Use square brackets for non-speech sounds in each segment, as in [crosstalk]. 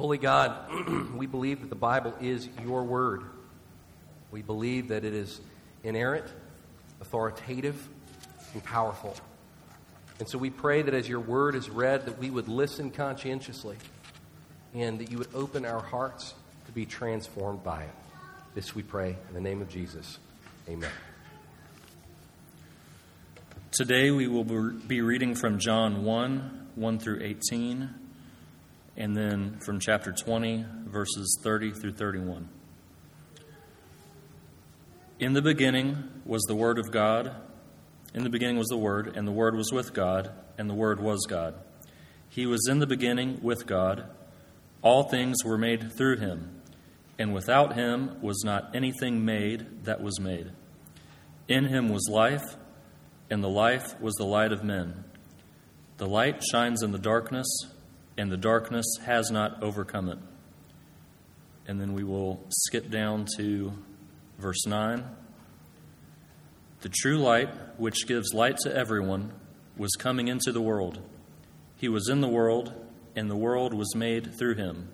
Holy God, [clears throat] we believe that the Bible is your word. We believe that it is inerrant, authoritative, and powerful. And so we pray that as your word is read, that we would listen conscientiously and that you would open our hearts to be transformed by it. This we pray in the name of Jesus. Amen. Today we will be reading from John 1 1 through 18, and then from chapter 20, verses 30 through 31. In the beginning was the Word of God. In the beginning was the Word, and the Word was with God, and the Word was God. He was in the beginning with God. All things were made through him, and without him was not anything made that was made. In him was life, and the life was the light of men. The light shines in the darkness, and the darkness has not overcome it. And then we will skip down to Verse 9 The true light, which gives light to everyone, was coming into the world. He was in the world, and the world was made through him.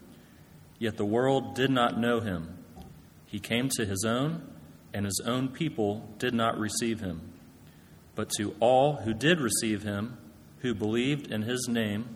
Yet the world did not know him. He came to his own, and his own people did not receive him. But to all who did receive him, who believed in his name,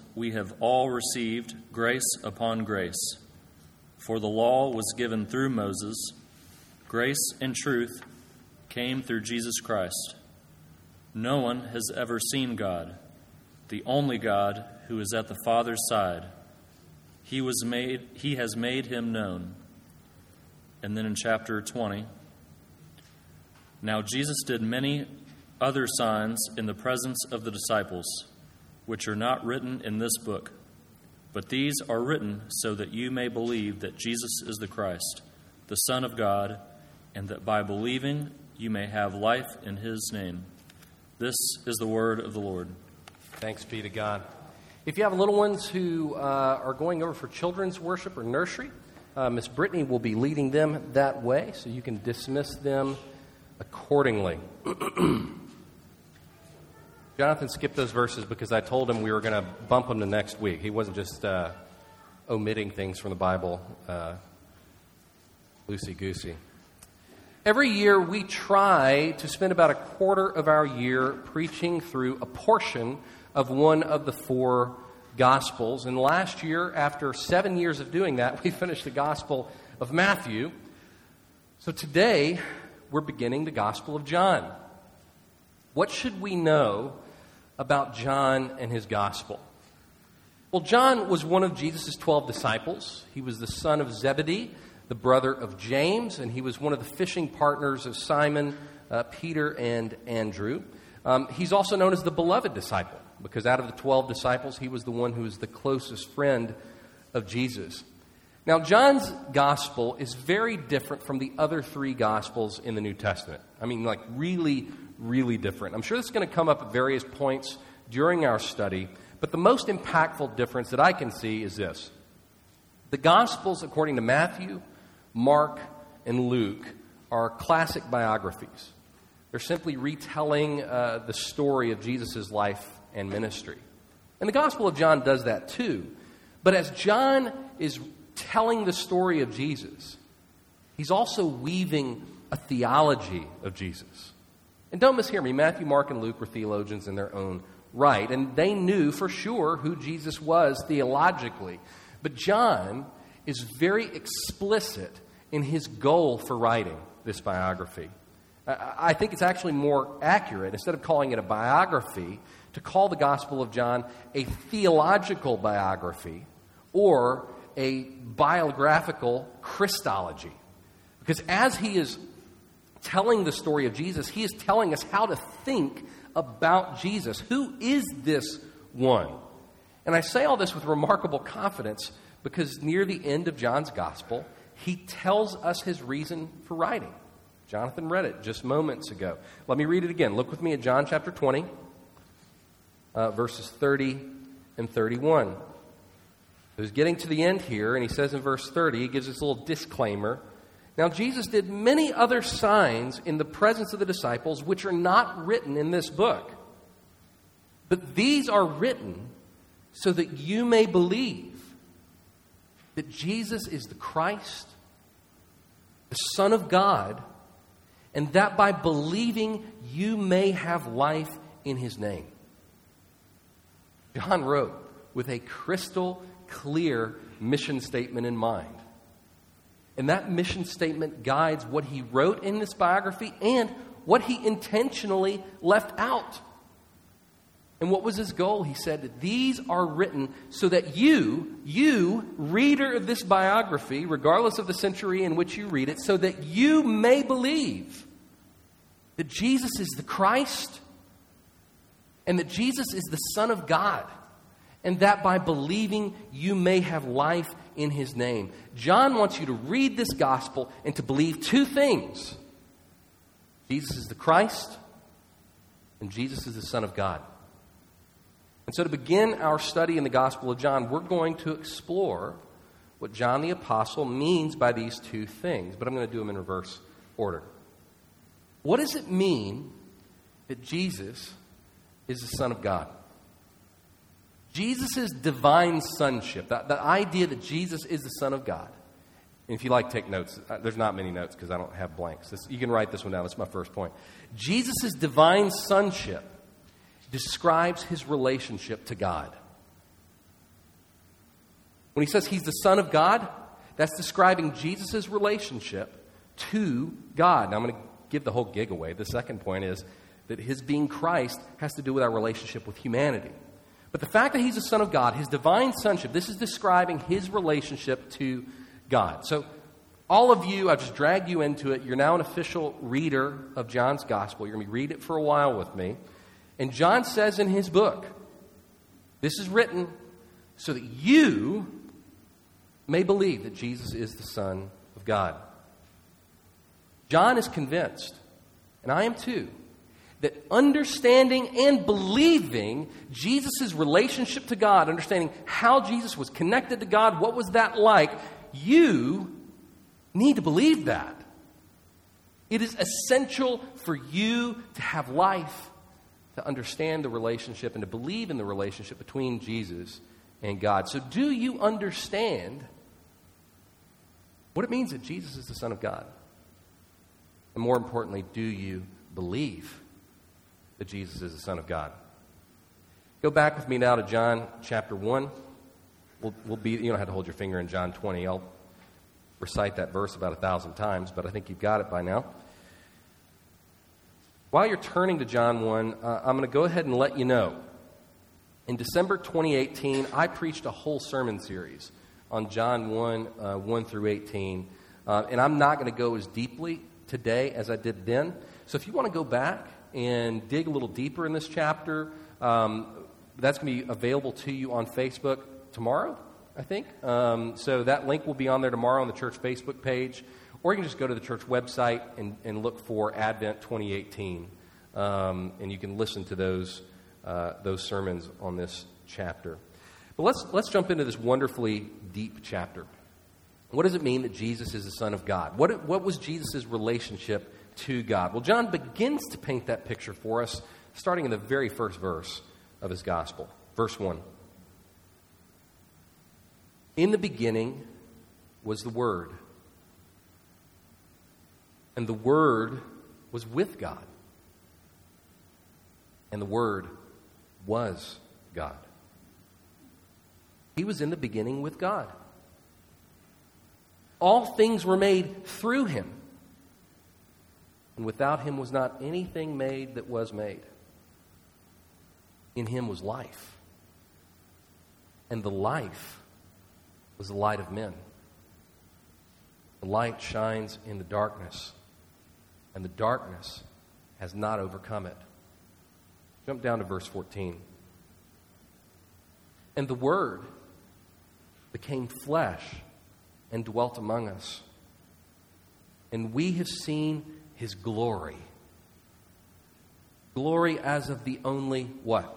we have all received grace upon grace. For the law was given through Moses Grace and truth came through Jesus Christ. No one has ever seen God, the only God who is at the Father's side. He, was made, he has made him known. And then in chapter 20, now Jesus did many other signs in the presence of the disciples, which are not written in this book. But these are written so that you may believe that Jesus is the Christ, the Son of God and that by believing you may have life in his name. This is the word of the Lord. Thanks be to God. If you have little ones who uh, are going over for children's worship or nursery, uh, Miss Brittany will be leading them that way, so you can dismiss them accordingly. [clears throat] Jonathan skipped those verses because I told him we were going to bump them to next week. He wasn't just uh, omitting things from the Bible uh, loosey goosey. Every year, we try to spend about a quarter of our year preaching through a portion of one of the four Gospels. And last year, after seven years of doing that, [laughs] we finished the Gospel of Matthew. So today, we're beginning the Gospel of John. What should we know about John and his Gospel? Well, John was one of Jesus' 12 disciples. He was the son of Zebedee the brother of James, and he was one of the fishing partners of Simon, uh, Peter, and Andrew. Um, he's also known as the beloved disciple because out of the 12 disciples, he was the one who was the closest friend of Jesus. Now, John's gospel is very different from the other three gospels in the New Testament. I mean, like, really, really different. I'm sure this is going to come up at various points during our study, but the most impactful difference that I can see is this. The gospels, according to Matthew, Mark, and Luke are classic biographies. They're simply retelling uh, the story of Jesus' life and ministry. And the Gospel of John does that too. But as John is telling the story of Jesus, he's also weaving a theology of Jesus. And don't mishear me, Matthew, Mark, and Luke were theologians in their own right, and they knew for sure who Jesus was theologically. But John is very explicit in his goal for writing this biography. I think it's actually more accurate, instead of calling it a biography, to call the Gospel of John a theological biography or a biographical Christology. Because as he is telling the story of Jesus, he is telling us how to think about Jesus. Who is this one? And I say all this with remarkable confidence because near the end of John's gospel, he tells us his reason for writing. Jonathan read it just moments ago. Let me read it again. Look with me at John chapter 20, uh, verses 30 and 31. He's getting to the end here, and he says in verse 30, he gives this little disclaimer. Now, Jesus did many other signs in the presence of the disciples, which are not written in this book. But these are written so that you may believe that Jesus is the Christ, the Son of God, and that by believing you may have life in his name. John wrote with a crystal clear mission statement in mind. And that mission statement guides what he wrote in this biography and what he intentionally left out. And what was his goal? He said these are written so that you, you, reader of this biography, regardless of the century in which you read it, so that you may believe that Jesus is the Christ and that Jesus is the Son of God, and that by believing you may have life in his name. John wants you to read this gospel and to believe two things Jesus is the Christ, and Jesus is the Son of God. And so, to begin our study in the Gospel of John, we're going to explore what John the Apostle means by these two things, but I'm going to do them in reverse order. What does it mean that Jesus is the Son of God? Jesus' divine sonship, that, that idea that Jesus is the Son of God. And if you like, take notes. Uh, there's not many notes because I don't have blanks. This, you can write this one down. That's my first point. Jesus' divine sonship describes his relationship to God. When he says he's the Son of God, that's describing Jesus' relationship to God. Now, I'm going to give the whole gig away. The second point is that his being Christ has to do with our relationship with humanity. But the fact that he's the Son of God, his divine sonship, this is describing his relationship to God. So, all of you, I've just dragged you into it. You're now an official reader of John's gospel. You're going to read it for a while with me. And John says in his book, this is written so that you may believe that Jesus is the Son of God. John is convinced, and I am too, that understanding and believing Jesus' relationship to God, understanding how Jesus was connected to God, what was that like, you need to believe that. It is essential for you to have life to understand the relationship and to believe in the relationship between Jesus and God. So, do you understand what it means that Jesus is the Son of God? And more importantly, do you believe that Jesus is the Son of God? Go back with me now to John chapter 1. We'll, we'll be, you don't have to hold your finger in John 20. I'll recite that verse about a thousand times, but I think you've got it by now. While you're turning to John 1, uh, I'm going to go ahead and let you know. In December 2018, I preached a whole sermon series on John 1, uh, 1 through 18. Uh, and I'm not going to go as deeply today as I did then. So if you want to go back and dig a little deeper in this chapter, um, that's going to be available to you on Facebook tomorrow, I think. Um, so that link will be on there tomorrow on the church Facebook page. Or you can just go to the church website and, and look for Advent 2018. Um, and you can listen to those, uh, those sermons on this chapter. But let's, let's jump into this wonderfully deep chapter. What does it mean that Jesus is the Son of God? What, what was Jesus' relationship to God? Well, John begins to paint that picture for us, starting in the very first verse of his gospel. Verse 1. In the beginning was the Word and the Word was with God. And the Word was God. He was in the beginning with God. All things were made through him. And without him was not anything made that was made. In him was life. And the life was the light of men. The light shines in the darkness and the darkness has not overcome it. Jump down to verse 14. And the Word became flesh and dwelt among us. And we have seen his glory. Glory as of the only what?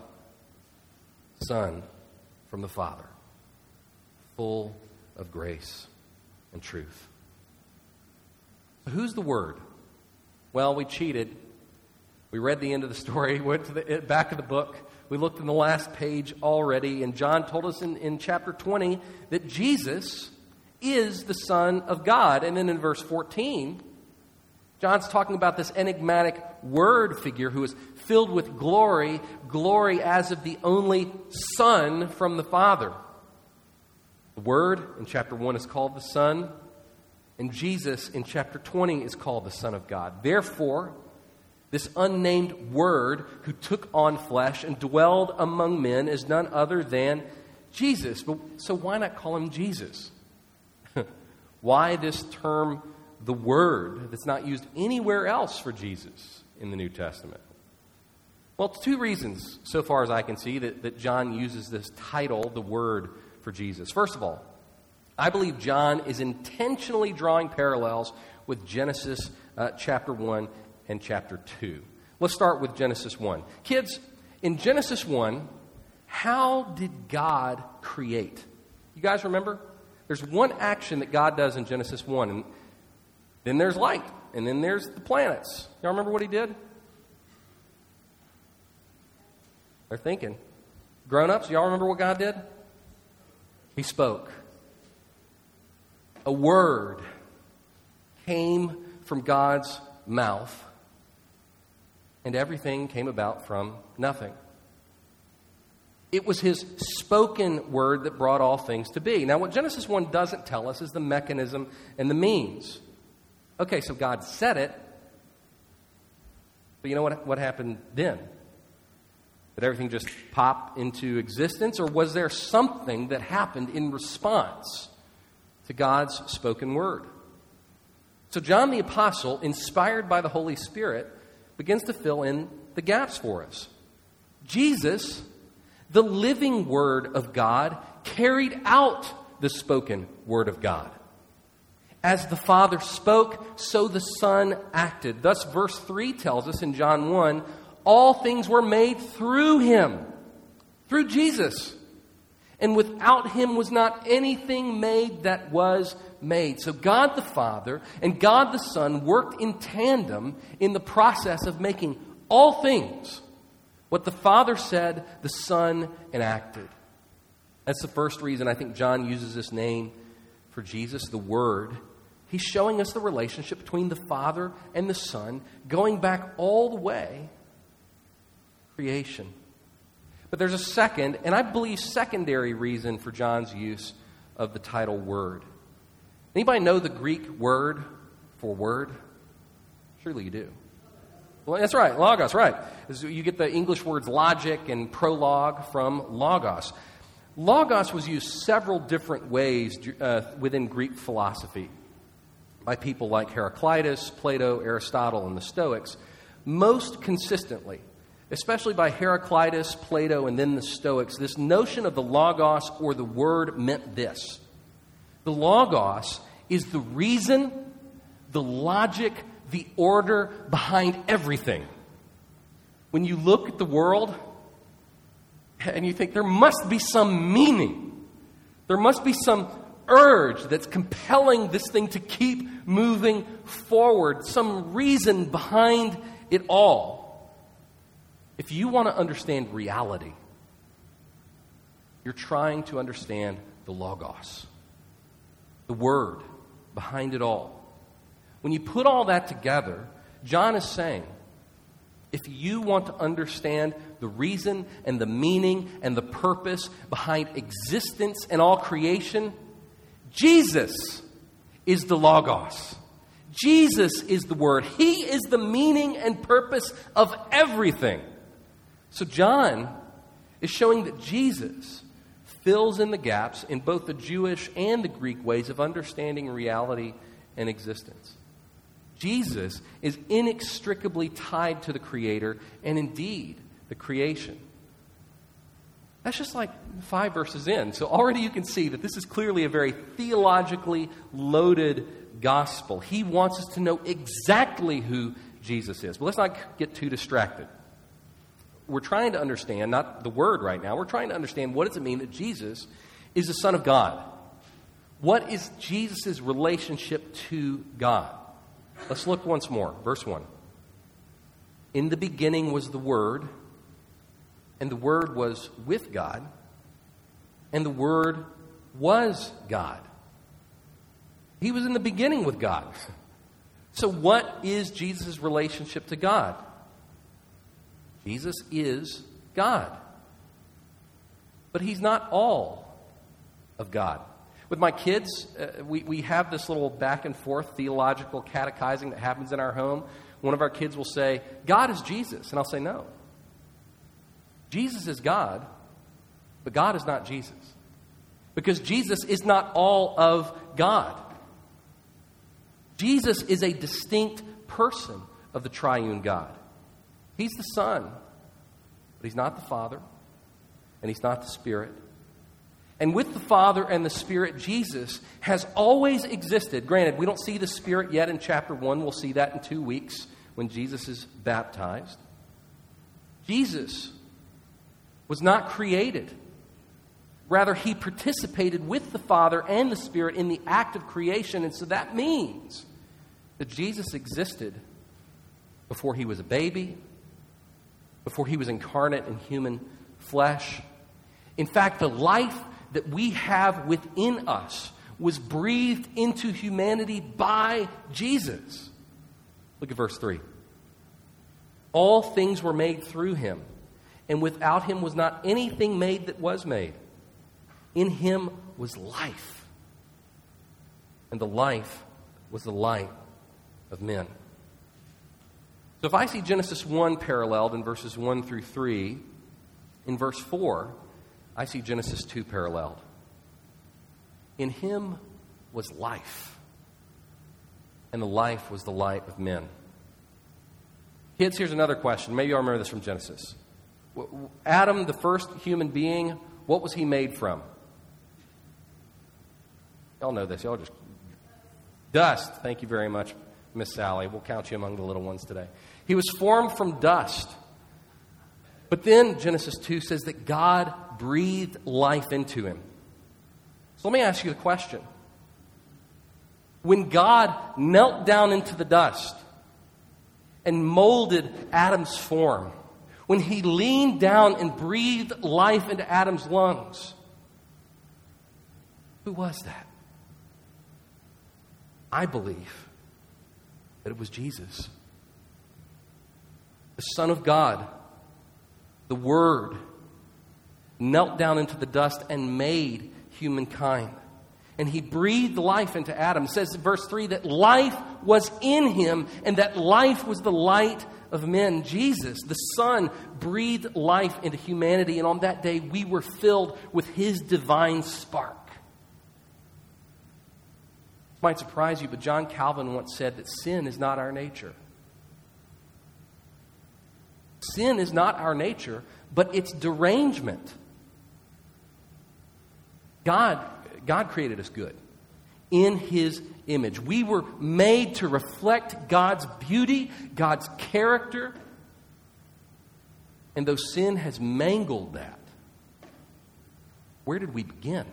Son from the Father, full of grace and truth. So who's the Word? Well, we cheated. We read the end of the story, [laughs] went to the eh, back of the book. We looked in the last page already, and John told us in, in chapter 20 that Jesus is the Son of God. And then in verse 14, John's talking about this enigmatic word figure who is filled with glory, glory as of the only Son from the Father. The Word in chapter 1 is called the Son, and Jesus in chapter 20 is called the Son of God. Therefore, this unnamed Word who took on flesh and dwelled among men is none other than Jesus. But, so why not call him Jesus? [laughs] why this term, the Word, that's not used anywhere else for Jesus in the New Testament? Well, two reasons, so far as I can see, that, that John uses this title, the Word, for Jesus. First of all, I believe John is intentionally drawing parallels with Genesis uh, chapter 1 and chapter 2. Let's start with Genesis 1. Kids, in Genesis 1, how did God create? You guys remember? There's one action that God does in Genesis 1, and then there's light, and then there's the planets. Y'all remember what he did? They're thinking. Grown ups, y'all remember what God did? He spoke. A word came from God's mouth, and everything came about from nothing. It was his spoken word that brought all things to be. Now, what Genesis 1 doesn't tell us is the mechanism and the means. Okay, so God said it, but you know what, what happened then? Did everything just pop into existence, or was there something that happened in response to God's spoken word? So, John the Apostle, inspired by the Holy Spirit, begins to fill in the gaps for us. Jesus, the living word of God, carried out the spoken word of God. As the Father spoke, so the Son acted. Thus, verse 3 tells us in John 1 all things were made through him, through Jesus. And without him was not anything made that was made. So God the Father and God the Son worked in tandem in the process of making all things. What the Father said, the Son enacted. That's the first reason I think John uses this name for Jesus, the Word. He's showing us the relationship between the Father and the Son, going back all the way creation. But there's a second, and I believe secondary reason for John's use of the title word. Anybody know the Greek word for word? Surely you do. Well, that's right, logos, right. You get the English words logic and prologue from logos. Logos was used several different ways uh, within Greek philosophy by people like Heraclitus, Plato, Aristotle, and the Stoics. Most consistently, especially by Heraclitus, Plato, and then the Stoics, this notion of the Logos or the Word meant this the Logos is the reason, the logic, the order behind everything. When you look at the world and you think there must be some meaning, there must be some urge that's compelling this thing to keep moving forward, some reason behind it all. If you want to understand reality, you're trying to understand the Logos, the Word behind it all. When you put all that together, John is saying, if you want to understand the reason and the meaning and the purpose behind existence and all creation, Jesus is the Logos. Jesus is the Word. He is the meaning and purpose of everything. So, John is showing that Jesus fills in the gaps in both the Jewish and the Greek ways of understanding reality and existence. Jesus is inextricably tied to the Creator and indeed the creation. That's just like five verses in. So already you can see that this is clearly a very theologically loaded gospel. He wants us to know exactly who Jesus is. But let's not get too distracted. We're trying to understand, not the word right now, we're trying to understand what does it mean that Jesus is the Son of God? What is Jesus' relationship to God? Let's look once more. Verse 1. In the beginning was the Word and the Word was with God, and the Word was God. He was in the beginning with God. So, what is Jesus' relationship to God? Jesus is God. But He's not all of God. With my kids, uh, we, we have this little back and forth theological catechizing that happens in our home. One of our kids will say, God is Jesus. And I'll say, no. Jesus is God, but God is not Jesus. Because Jesus is not all of God. Jesus is a distinct person of the triune God. He's the Son, but He's not the Father, and He's not the Spirit. And with the Father and the Spirit, Jesus has always existed. Granted, we don't see the Spirit yet in chapter 1. We'll see that in two weeks when Jesus is baptized. Jesus was not created. Rather, he participated with the Father and the Spirit in the act of creation. And so that means that Jesus existed before he was a baby, before he was incarnate in human flesh. In fact, the life that we have within us was breathed into humanity by Jesus. Look at verse 3. All things were made through him and without him was not anything made that was made. In him was life, and the life was the light of men. So if I see Genesis 1 paralleled in verses 1 through 3, in verse 4, I see Genesis 2 paralleled. In him was life, and the life was the light of men. Kids, here's another question. Maybe you all remember this from Genesis. Adam, the first human being, what was he made from? Y'all know this. Y'all just. Dust. Thank you very much, Miss Sally. We'll count you among the little ones today. He was formed from dust. But then Genesis 2 says that God breathed life into him. So let me ask you a question. When God knelt down into the dust and molded Adam's form, when he leaned down and breathed life into Adam's lungs. Who was that? I believe that it was Jesus, the Son of God, the Word, knelt down into the dust and made humankind. And he breathed life into Adam. It says in verse 3 that life was in him and that life was the light of men, Jesus, the Son, breathed life into humanity, and on that day we were filled with His divine spark. This might surprise you, but John Calvin once said that sin is not our nature. Sin is not our nature, but it's derangement. God, God created us good in His image. We were made to reflect God's beauty, God's character. And though sin has mangled that, where did we begin?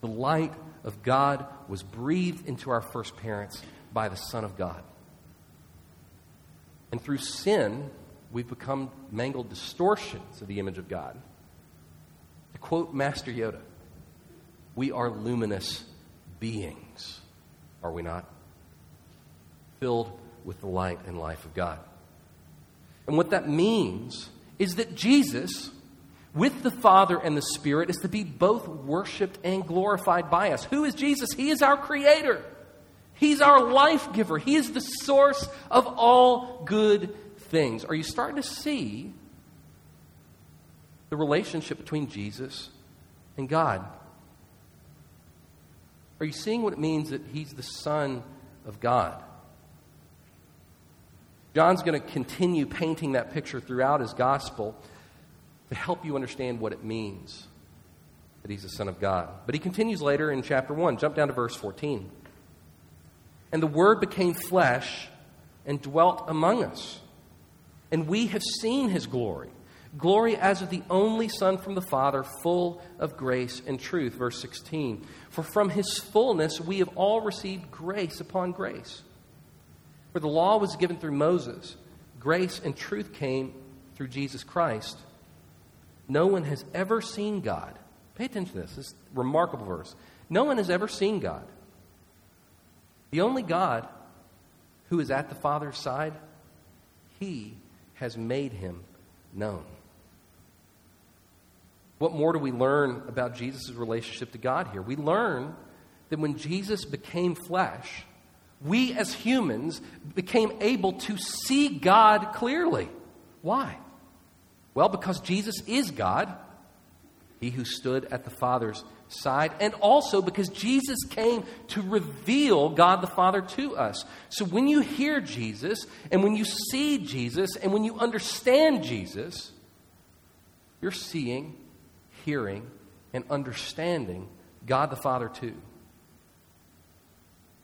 The light of God was breathed into our first parents by the Son of God. And through sin, we've become mangled distortions of the image of God. To quote Master Yoda, we are luminous beings, are we not? Filled with the light and life of God. And what that means is that Jesus, with the Father and the Spirit, is to be both worshiped and glorified by us. Who is Jesus? He is our Creator. He's our life giver. He is the source of all good things. Are you starting to see the relationship between Jesus and God? Are you seeing what it means that he's the Son of God? John's going to continue painting that picture throughout his gospel. to help you understand what it means that he's the Son of God. But he continues later in chapter 1. Jump down to verse 14. And the Word became flesh and dwelt among us. And we have seen his glory. Glory as of the only Son from the Father, full of grace and truth. Verse 16. For from his fullness we have all received grace upon grace. For the law was given through Moses, grace and truth came through Jesus Christ. No one has ever seen God. Pay attention to this. This remarkable verse. No one has ever seen God. The only God who is at the Father's side, he has made him known. What more do we learn about Jesus' relationship to God here? We learn that when Jesus became flesh, we as humans became able to see God clearly. Why? Well, because Jesus is God, he who stood at the Father's side, and also because Jesus came to reveal God the Father to us. So when you hear Jesus, and when you see Jesus, and when you understand Jesus, you're seeing, hearing, and understanding God the Father too.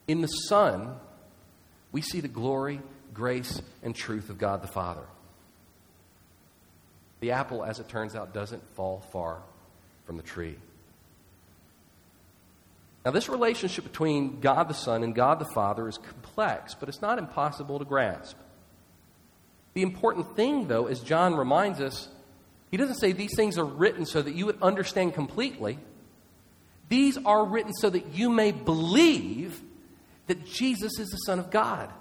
In the Son, we see the glory, grace, and truth of God the Father. The apple, as it turns out, doesn't fall far from the tree. Now, this relationship between God the Son and God the Father is complex, but it's not impossible to grasp. The important thing, though, as John reminds us, he doesn't say these things are written so that you would understand completely. These are written so that you may believe that Jesus is the Son of God.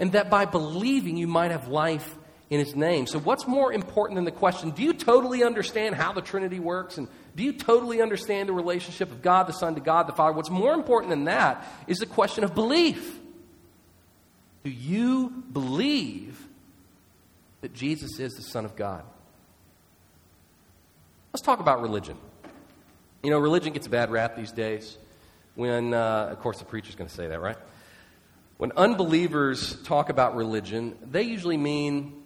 And that by believing, you might have life in his name. So, what's more important than the question, do you totally understand how the Trinity works? And do you totally understand the relationship of God the Son to God the Father? What's more important than that is the question of belief. Do you believe that Jesus is the Son of God? Let's talk about religion. You know, religion gets a bad rap these days. When, uh, of course, the preacher's going to say that, right? When unbelievers talk about religion, they usually mean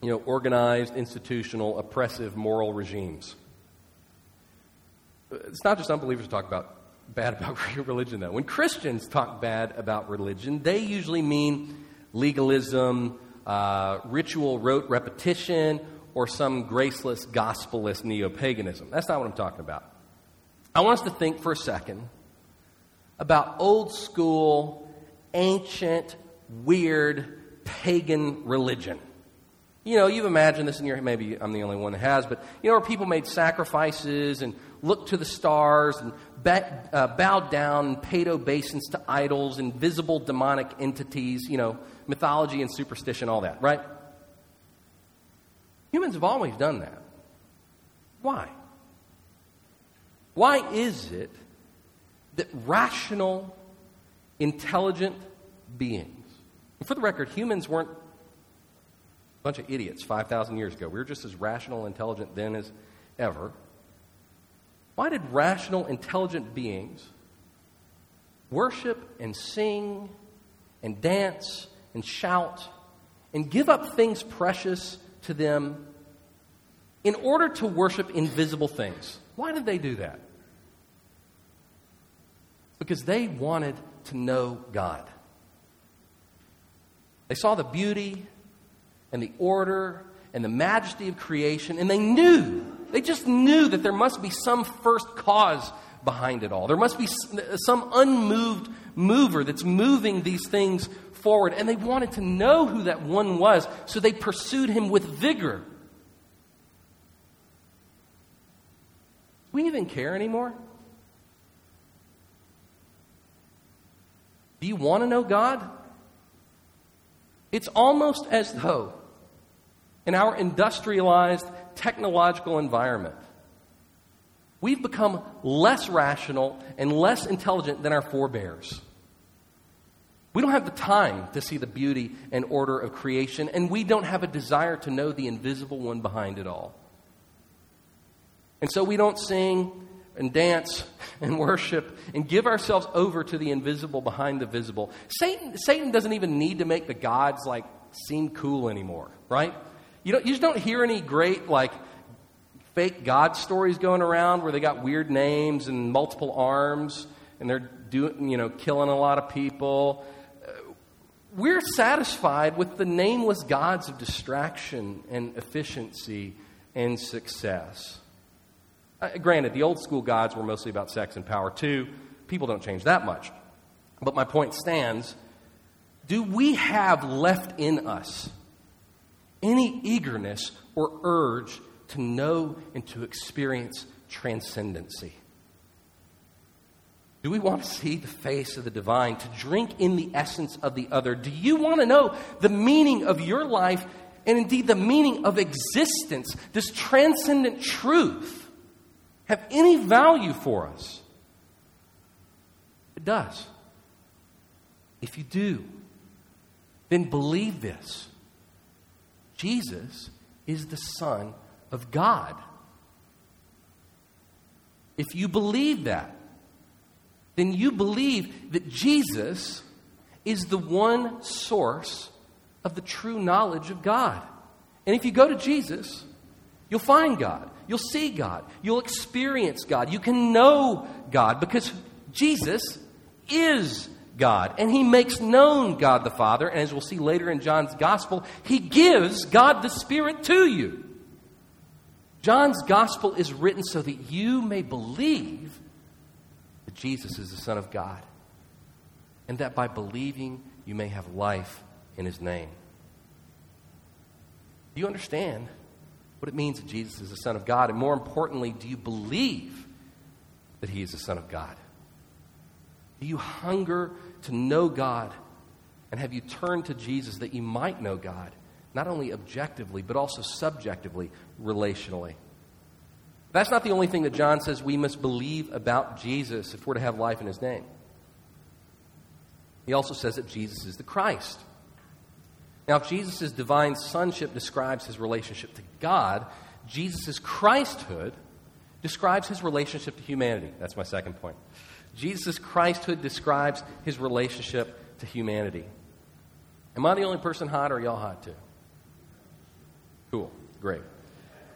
you know, organized, institutional, oppressive moral regimes. It's not just unbelievers talk about bad about [laughs] religion, though. When Christians talk bad about religion, they usually mean legalism, uh, ritual rote repetition, or some graceless, gospelless neo paganism. That's not what I'm talking about. I want us to think for a second about old school, ancient, weird, pagan religion. You know, you've imagined this in your maybe I'm the only one that has, but you know, where people made sacrifices and looked to the stars and bet, uh, bowed down and paid obeisance to idols, invisible demonic entities, you know, mythology and superstition, all that, right? Humans have always done that. Why? Why is it that rational, intelligent beings, for the record, humans weren't a bunch of idiots 5,000 years ago. We were just as rational, intelligent then as ever. Why did rational, intelligent beings worship and sing and dance and shout and give up things precious to them in order to worship invisible things? Why did they do that? Because they wanted to know God. They saw the beauty and the order and the majesty of creation, and they knew, they just knew that there must be some first cause behind it all. There must be some unmoved mover that's moving these things forward, and they wanted to know who that one was, so they pursued him with vigor. We even care anymore? Do you want to know God? It's almost as though in our industrialized technological environment, we've become less rational and less intelligent than our forebears. We don't have the time to see the beauty and order of creation, and we don't have a desire to know the invisible one behind it all. And so we don't sing and dance [laughs] and worship and give ourselves over to the invisible behind the visible. Satan, Satan doesn't even need to make the gods like seem cool anymore, right? You, don't, you just don't hear any great, like, fake God stories going around where they got weird names and multiple arms and they're doing, you know, killing a lot of people. We're satisfied with the nameless gods of distraction and efficiency and success. Uh, granted, the old school gods were mostly about sex and power too. People don't change that much. But my point stands do we have left in us any eagerness or urge to know and to experience transcendency? Do we want to see the face of the divine, to drink in the essence of the other? Do you want to know the meaning of your life and indeed the meaning of existence? this transcendent truth have any value for us? It does. If you do, then believe this Jesus is the Son of God. If you believe that, then you believe that Jesus is the one source of the true knowledge of God. And if you go to Jesus, you'll find God. You'll see God. You'll experience God. You can know God because Jesus is God. And he makes known God the Father. And as we'll see later in John's Gospel, he gives God the Spirit to you. John's Gospel is written so that you may believe Jesus is the Son of God. And that by believing, you may have life in his name. Do you understand what it means that Jesus is the Son of God? And more importantly, do you believe that he is the Son of God? Do you hunger to know God? And have you turned to Jesus that you might know God, not only objectively, but also subjectively, relationally? That's not the only thing that John says we must believe about Jesus if we're to have life in his name. He also says that Jesus is the Christ. Now, if Jesus' divine sonship describes his relationship to God, Jesus' Christhood describes his relationship to humanity. That's my second point. Jesus' Christhood describes his relationship to humanity. Am I the only person hot, or y'all hot too? Cool. Great.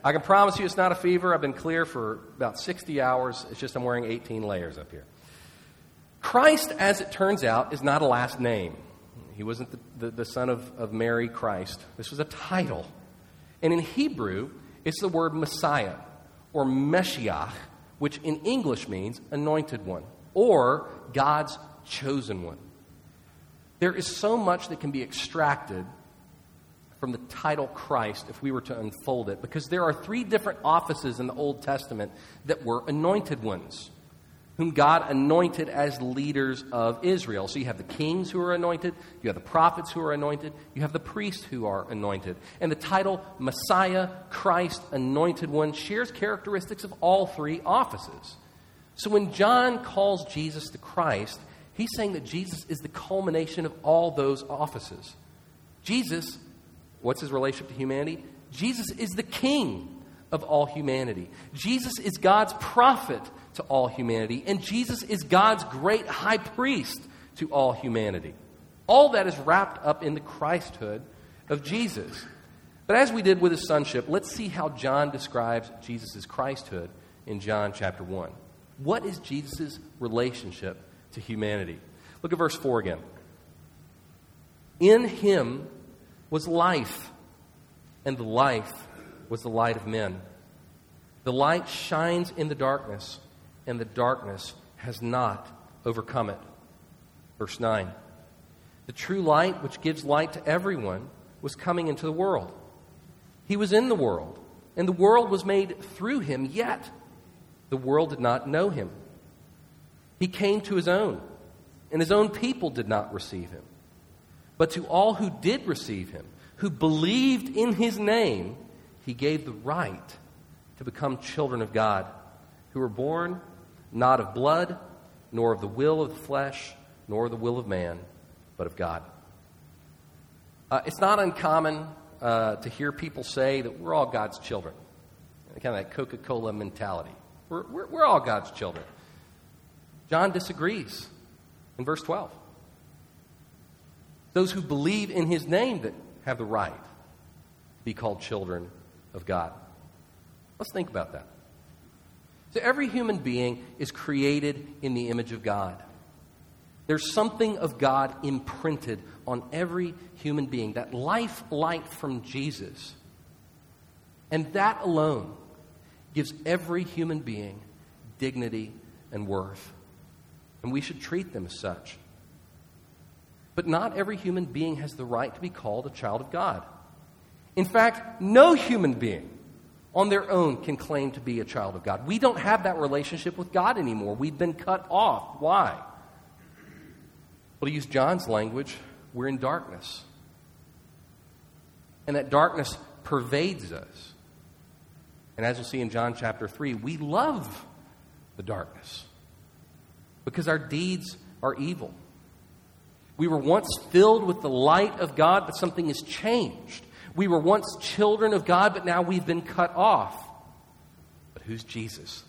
I can promise you it's not a fever. I've been clear for about 60 hours. It's just I'm wearing 18 layers up here. Christ, as it turns out, is not a last name. He wasn't the, the, the son of, of Mary Christ. This was a title. And in Hebrew, it's the word Messiah or Meshiach, which in English means anointed one or God's chosen one. There is so much that can be extracted from the title Christ if we were to unfold it, because there are three different offices in the Old Testament that were anointed ones, whom God anointed as leaders of Israel. So you have the kings who are anointed, you have the prophets who are anointed, you have the priests who are anointed. And the title Messiah, Christ, Anointed One shares characteristics of all three offices. So when John calls Jesus the Christ, he's saying that Jesus is the culmination of all those offices. Jesus, what's his relationship to humanity? Jesus is the king of all humanity. Jesus is God's prophet to all humanity. And Jesus is God's great high priest to all humanity. All that is wrapped up in the Christhood of Jesus. But as we did with his sonship, let's see how John describes Jesus' Christhood in John chapter 1. What is Jesus' relationship to humanity? Look at verse 4 again. In him was life, and the life was the light of men. The light shines in the darkness, and the darkness has not overcome it. Verse 9. The true light, which gives light to everyone, was coming into the world. He was in the world, and the world was made through him, yet the world did not know him. He came to his own, and his own people did not receive him. But to all who did receive him, who believed in his name, he gave the right to become children of God, who were born not of blood, nor of the will of the flesh, nor the will of man, but of God. Uh, it's not uncommon uh, to hear people say that we're all God's children, kind of that Coca Cola mentality. We're, we're, we're all God's children. John disagrees in verse 12. Those who believe in his name that have the right. to be called children of God. Let's think about that. So, every human being is created in the image of God. There's something of God imprinted on every human being, that life light from Jesus. And that alone gives every human being dignity and worth. And we should treat them as such. But not every human being has the right to be called a child of God. In fact, no human being on their own can claim to be a child of God. We don't have that relationship with God anymore. We've been cut off. Why? Well, to use John's language, we're in darkness. And that darkness pervades us. And as we'll see in John chapter 3, we love the darkness because our deeds are evil. We were once filled with the light of God, but something has changed. We were once children of God, but now we've been cut off. But who's Jesus?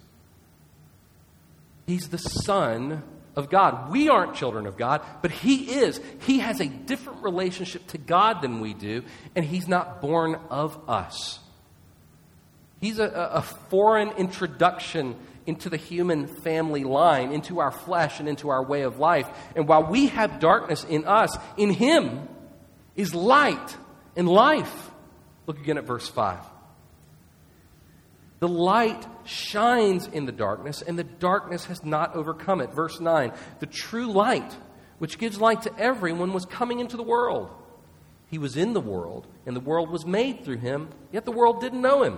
He's the Son of God. We aren't children of God, but He is. He has a different relationship to God than we do, and He's not born of us. He's a, a foreign introduction into the human family line, into our flesh, and into our way of life. And while we have darkness in us, in Him is light and life. Look again at verse 5. The light shines in the darkness, and the darkness has not overcome it. Verse 9 The true light, which gives light to everyone, was coming into the world. He was in the world, and the world was made through him, yet the world didn't know him.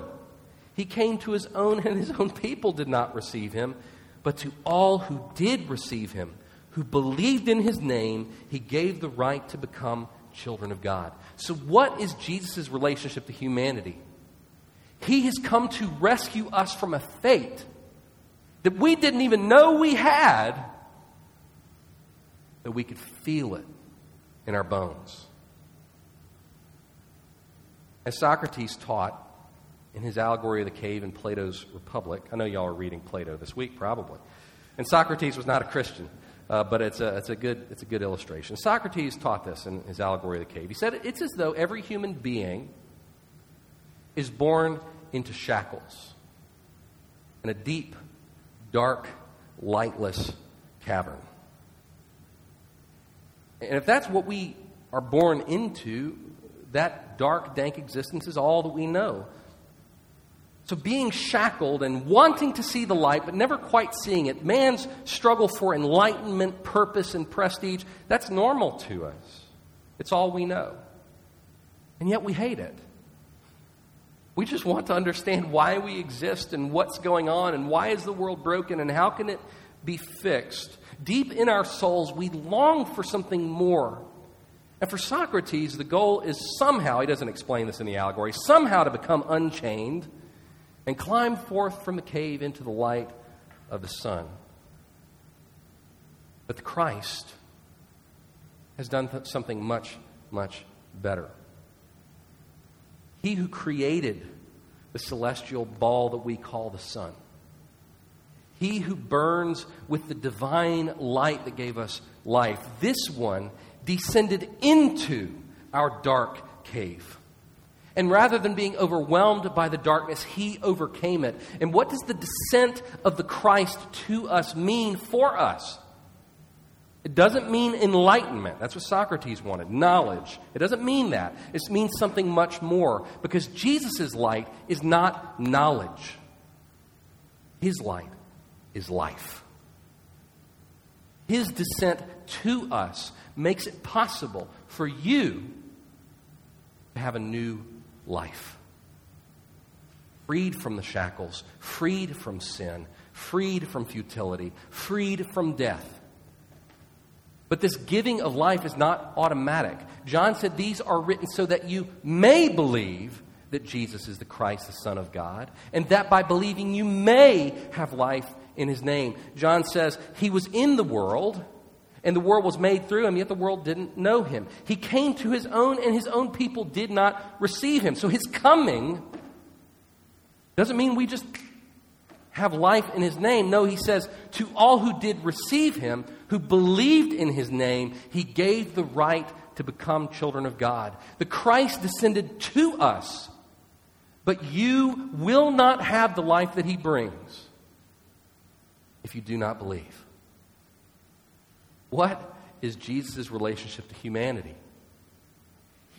He came to his own, and his own people did not receive him. But to all who did receive him, who believed in his name, he gave the right to become children of God. So, what is Jesus' relationship to humanity? He has come to rescue us from a fate that we didn't even know we had, that we could feel it in our bones. As Socrates taught, in his allegory of the cave in Plato's Republic. I know y'all are reading Plato this week, probably. And Socrates was not a Christian, uh, but it's a, it's, a good, it's a good illustration. Socrates taught this in his allegory of the cave. He said it's as though every human being is born into shackles in a deep, dark, lightless cavern. And if that's what we are born into, that dark, dank existence is all that we know. So, being shackled and wanting to see the light, but never quite seeing it, man's struggle for enlightenment, purpose, and prestige, that's normal to us. It's all we know. And yet we hate it. We just want to understand why we exist and what's going on and why is the world broken and how can it be fixed. Deep in our souls, we long for something more. And for Socrates, the goal is somehow, he doesn't explain this in the allegory, somehow to become unchained and climb forth from the cave into the light of the sun. But Christ has done something much, much better. He who created the celestial ball that we call the sun, he who burns with the divine light that gave us life, this one descended into our dark cave. And rather than being overwhelmed by the darkness, he overcame it. And what does the descent of the Christ to us mean for us? It doesn't mean enlightenment. That's what Socrates wanted knowledge. It doesn't mean that. It means something much more because Jesus' light is not knowledge, His light is life. His descent to us makes it possible for you to have a new life. Freed from the shackles, freed from sin, freed from futility, freed from death. But this giving of life is not automatic. John said these are written so that you may believe that Jesus is the Christ, the Son of God, and that by believing you may have life in his name. John says he was in the world and the world was made through him, yet the world didn't know him. He came to his own, and his own people did not receive him. So his coming doesn't mean we just have life in his name. No, he says, to all who did receive him, who believed in his name, he gave the right to become children of God. The Christ descended to us, but you will not have the life that he brings if you do not believe. What is Jesus' relationship to humanity?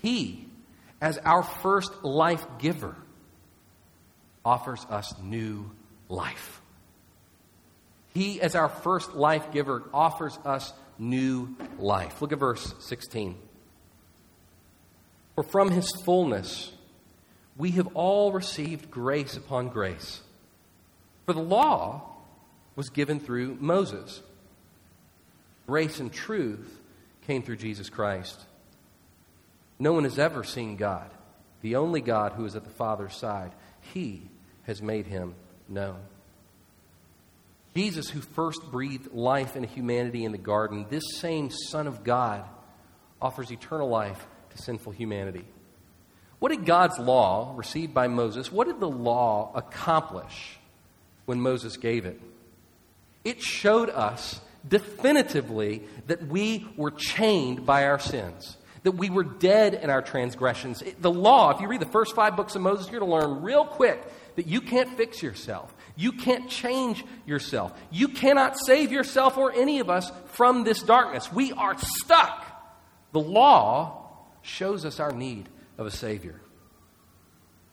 He, as our first life giver, offers us new life. He, as our first life giver, offers us new life. Look at verse 16. For from his fullness we have all received grace upon grace. For the law was given through Moses, grace and truth came through Jesus Christ. No one has ever seen God, the only God who is at the Father's side. He has made him known. Jesus, who first breathed life into humanity in the garden, this same Son of God offers eternal life to sinful humanity. What did God's law, received by Moses, what did the law accomplish when Moses gave it? It showed us definitively that we were chained by our sins, that we were dead in our transgressions. The law, if you read the first five books of Moses, you're going to learn real quick that you can't fix yourself. You can't change yourself. You cannot save yourself or any of us from this darkness. We are stuck. The law shows us our need of a Savior.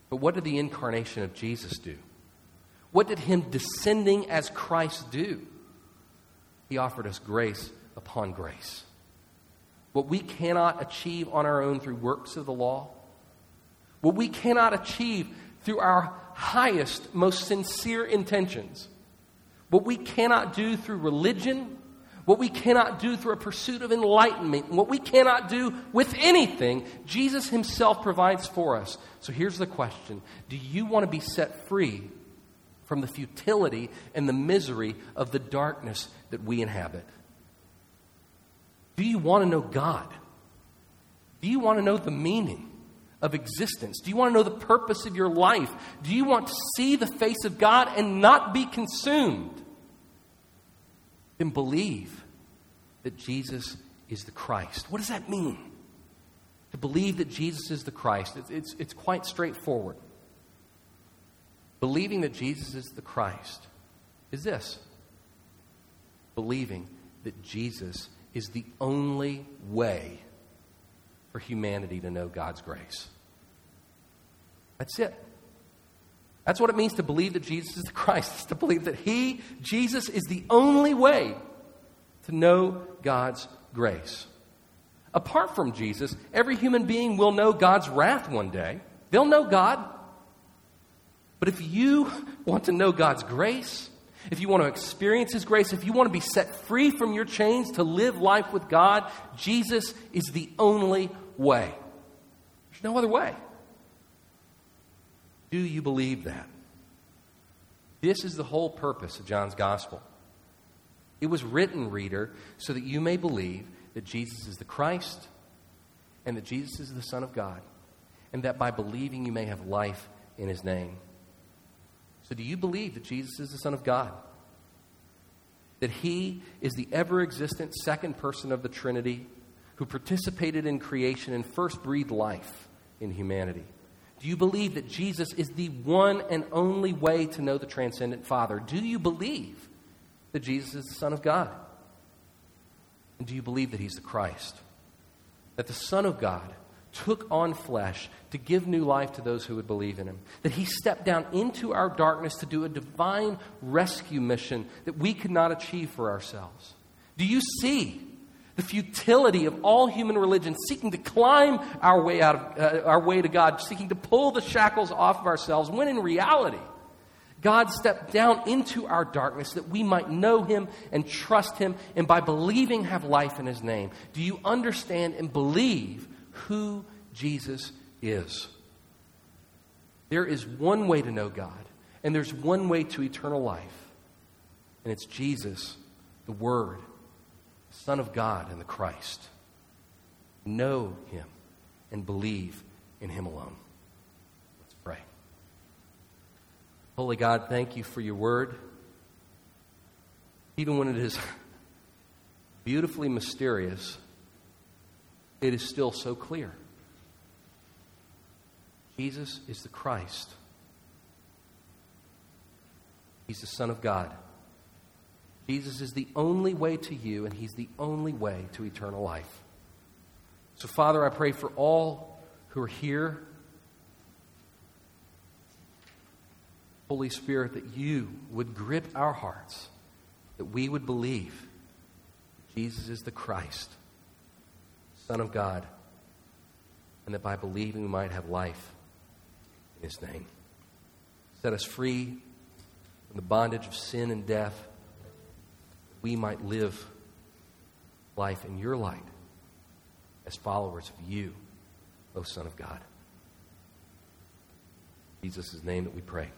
But what did the incarnation of Jesus do? What did Him descending as Christ do? He offered us grace upon grace. What we cannot achieve on our own through works of the law, what we cannot achieve through our highest, most sincere intentions. What we cannot do through religion, what we cannot do through a pursuit of enlightenment, what we cannot do with anything, Jesus Himself provides for us. So here's the question Do you want to be set free from the futility and the misery of the darkness that we inhabit? Do you want to know God? Do you want to know the meaning? of existence? Do you want to know the purpose of your life? Do you want to see the face of God and not be consumed? Then believe that Jesus is the Christ. What does that mean? To believe that Jesus is the Christ. It's, it's, it's quite straightforward. Believing that Jesus is the Christ is this believing that Jesus is the only way for humanity to know God's grace. That's it. That's what it means to believe that Jesus is the Christ. It's to believe that He, Jesus, is the only way to know God's grace. Apart from Jesus, every human being will know God's wrath one day. They'll know God. But if you want to know God's grace, if you want to experience His grace, if you want to be set free from your chains to live life with God, Jesus is the only way. There's no other way. Do you believe that? This is the whole purpose of John's gospel. It was written, reader, so that you may believe that Jesus is the Christ and that Jesus is the Son of God, and that by believing you may have life in his name. So, do you believe that Jesus is the Son of God? That he is the ever existent second person of the Trinity who participated in creation and first breathed life in humanity? Do you believe that Jesus is the one and only way to know the transcendent Father? Do you believe that Jesus is the Son of God? And do you believe that He's the Christ? That the Son of God took on flesh to give new life to those who would believe in Him? That He stepped down into our darkness to do a divine rescue mission that we could not achieve for ourselves? Do you see the futility of all human religion, seeking to climb our way out of uh, our way to God, seeking to pull the shackles off of ourselves, when in reality, God stepped down into our darkness that we might know Him and trust Him, and by believing, have life in His name. Do you understand and believe who Jesus is? There is one way to know God, and there's one way to eternal life, and it's Jesus, the Word Son of God and the Christ. Know him and believe in him alone. Let's pray. Holy God, thank you for your word. Even when it is [laughs] beautifully mysterious, it is still so clear. Jesus is the Christ. He's the Son of God. Jesus is the only way to you, and He's the only way to eternal life. So, Father, I pray for all who are here. Holy Spirit, that you would grip our hearts, that we would believe Jesus is the Christ, Son of God, and that by believing we might have life in His name. Set us free from the bondage of sin and death we might live life in your light as followers of you, O Son of God. In Jesus' name that we pray.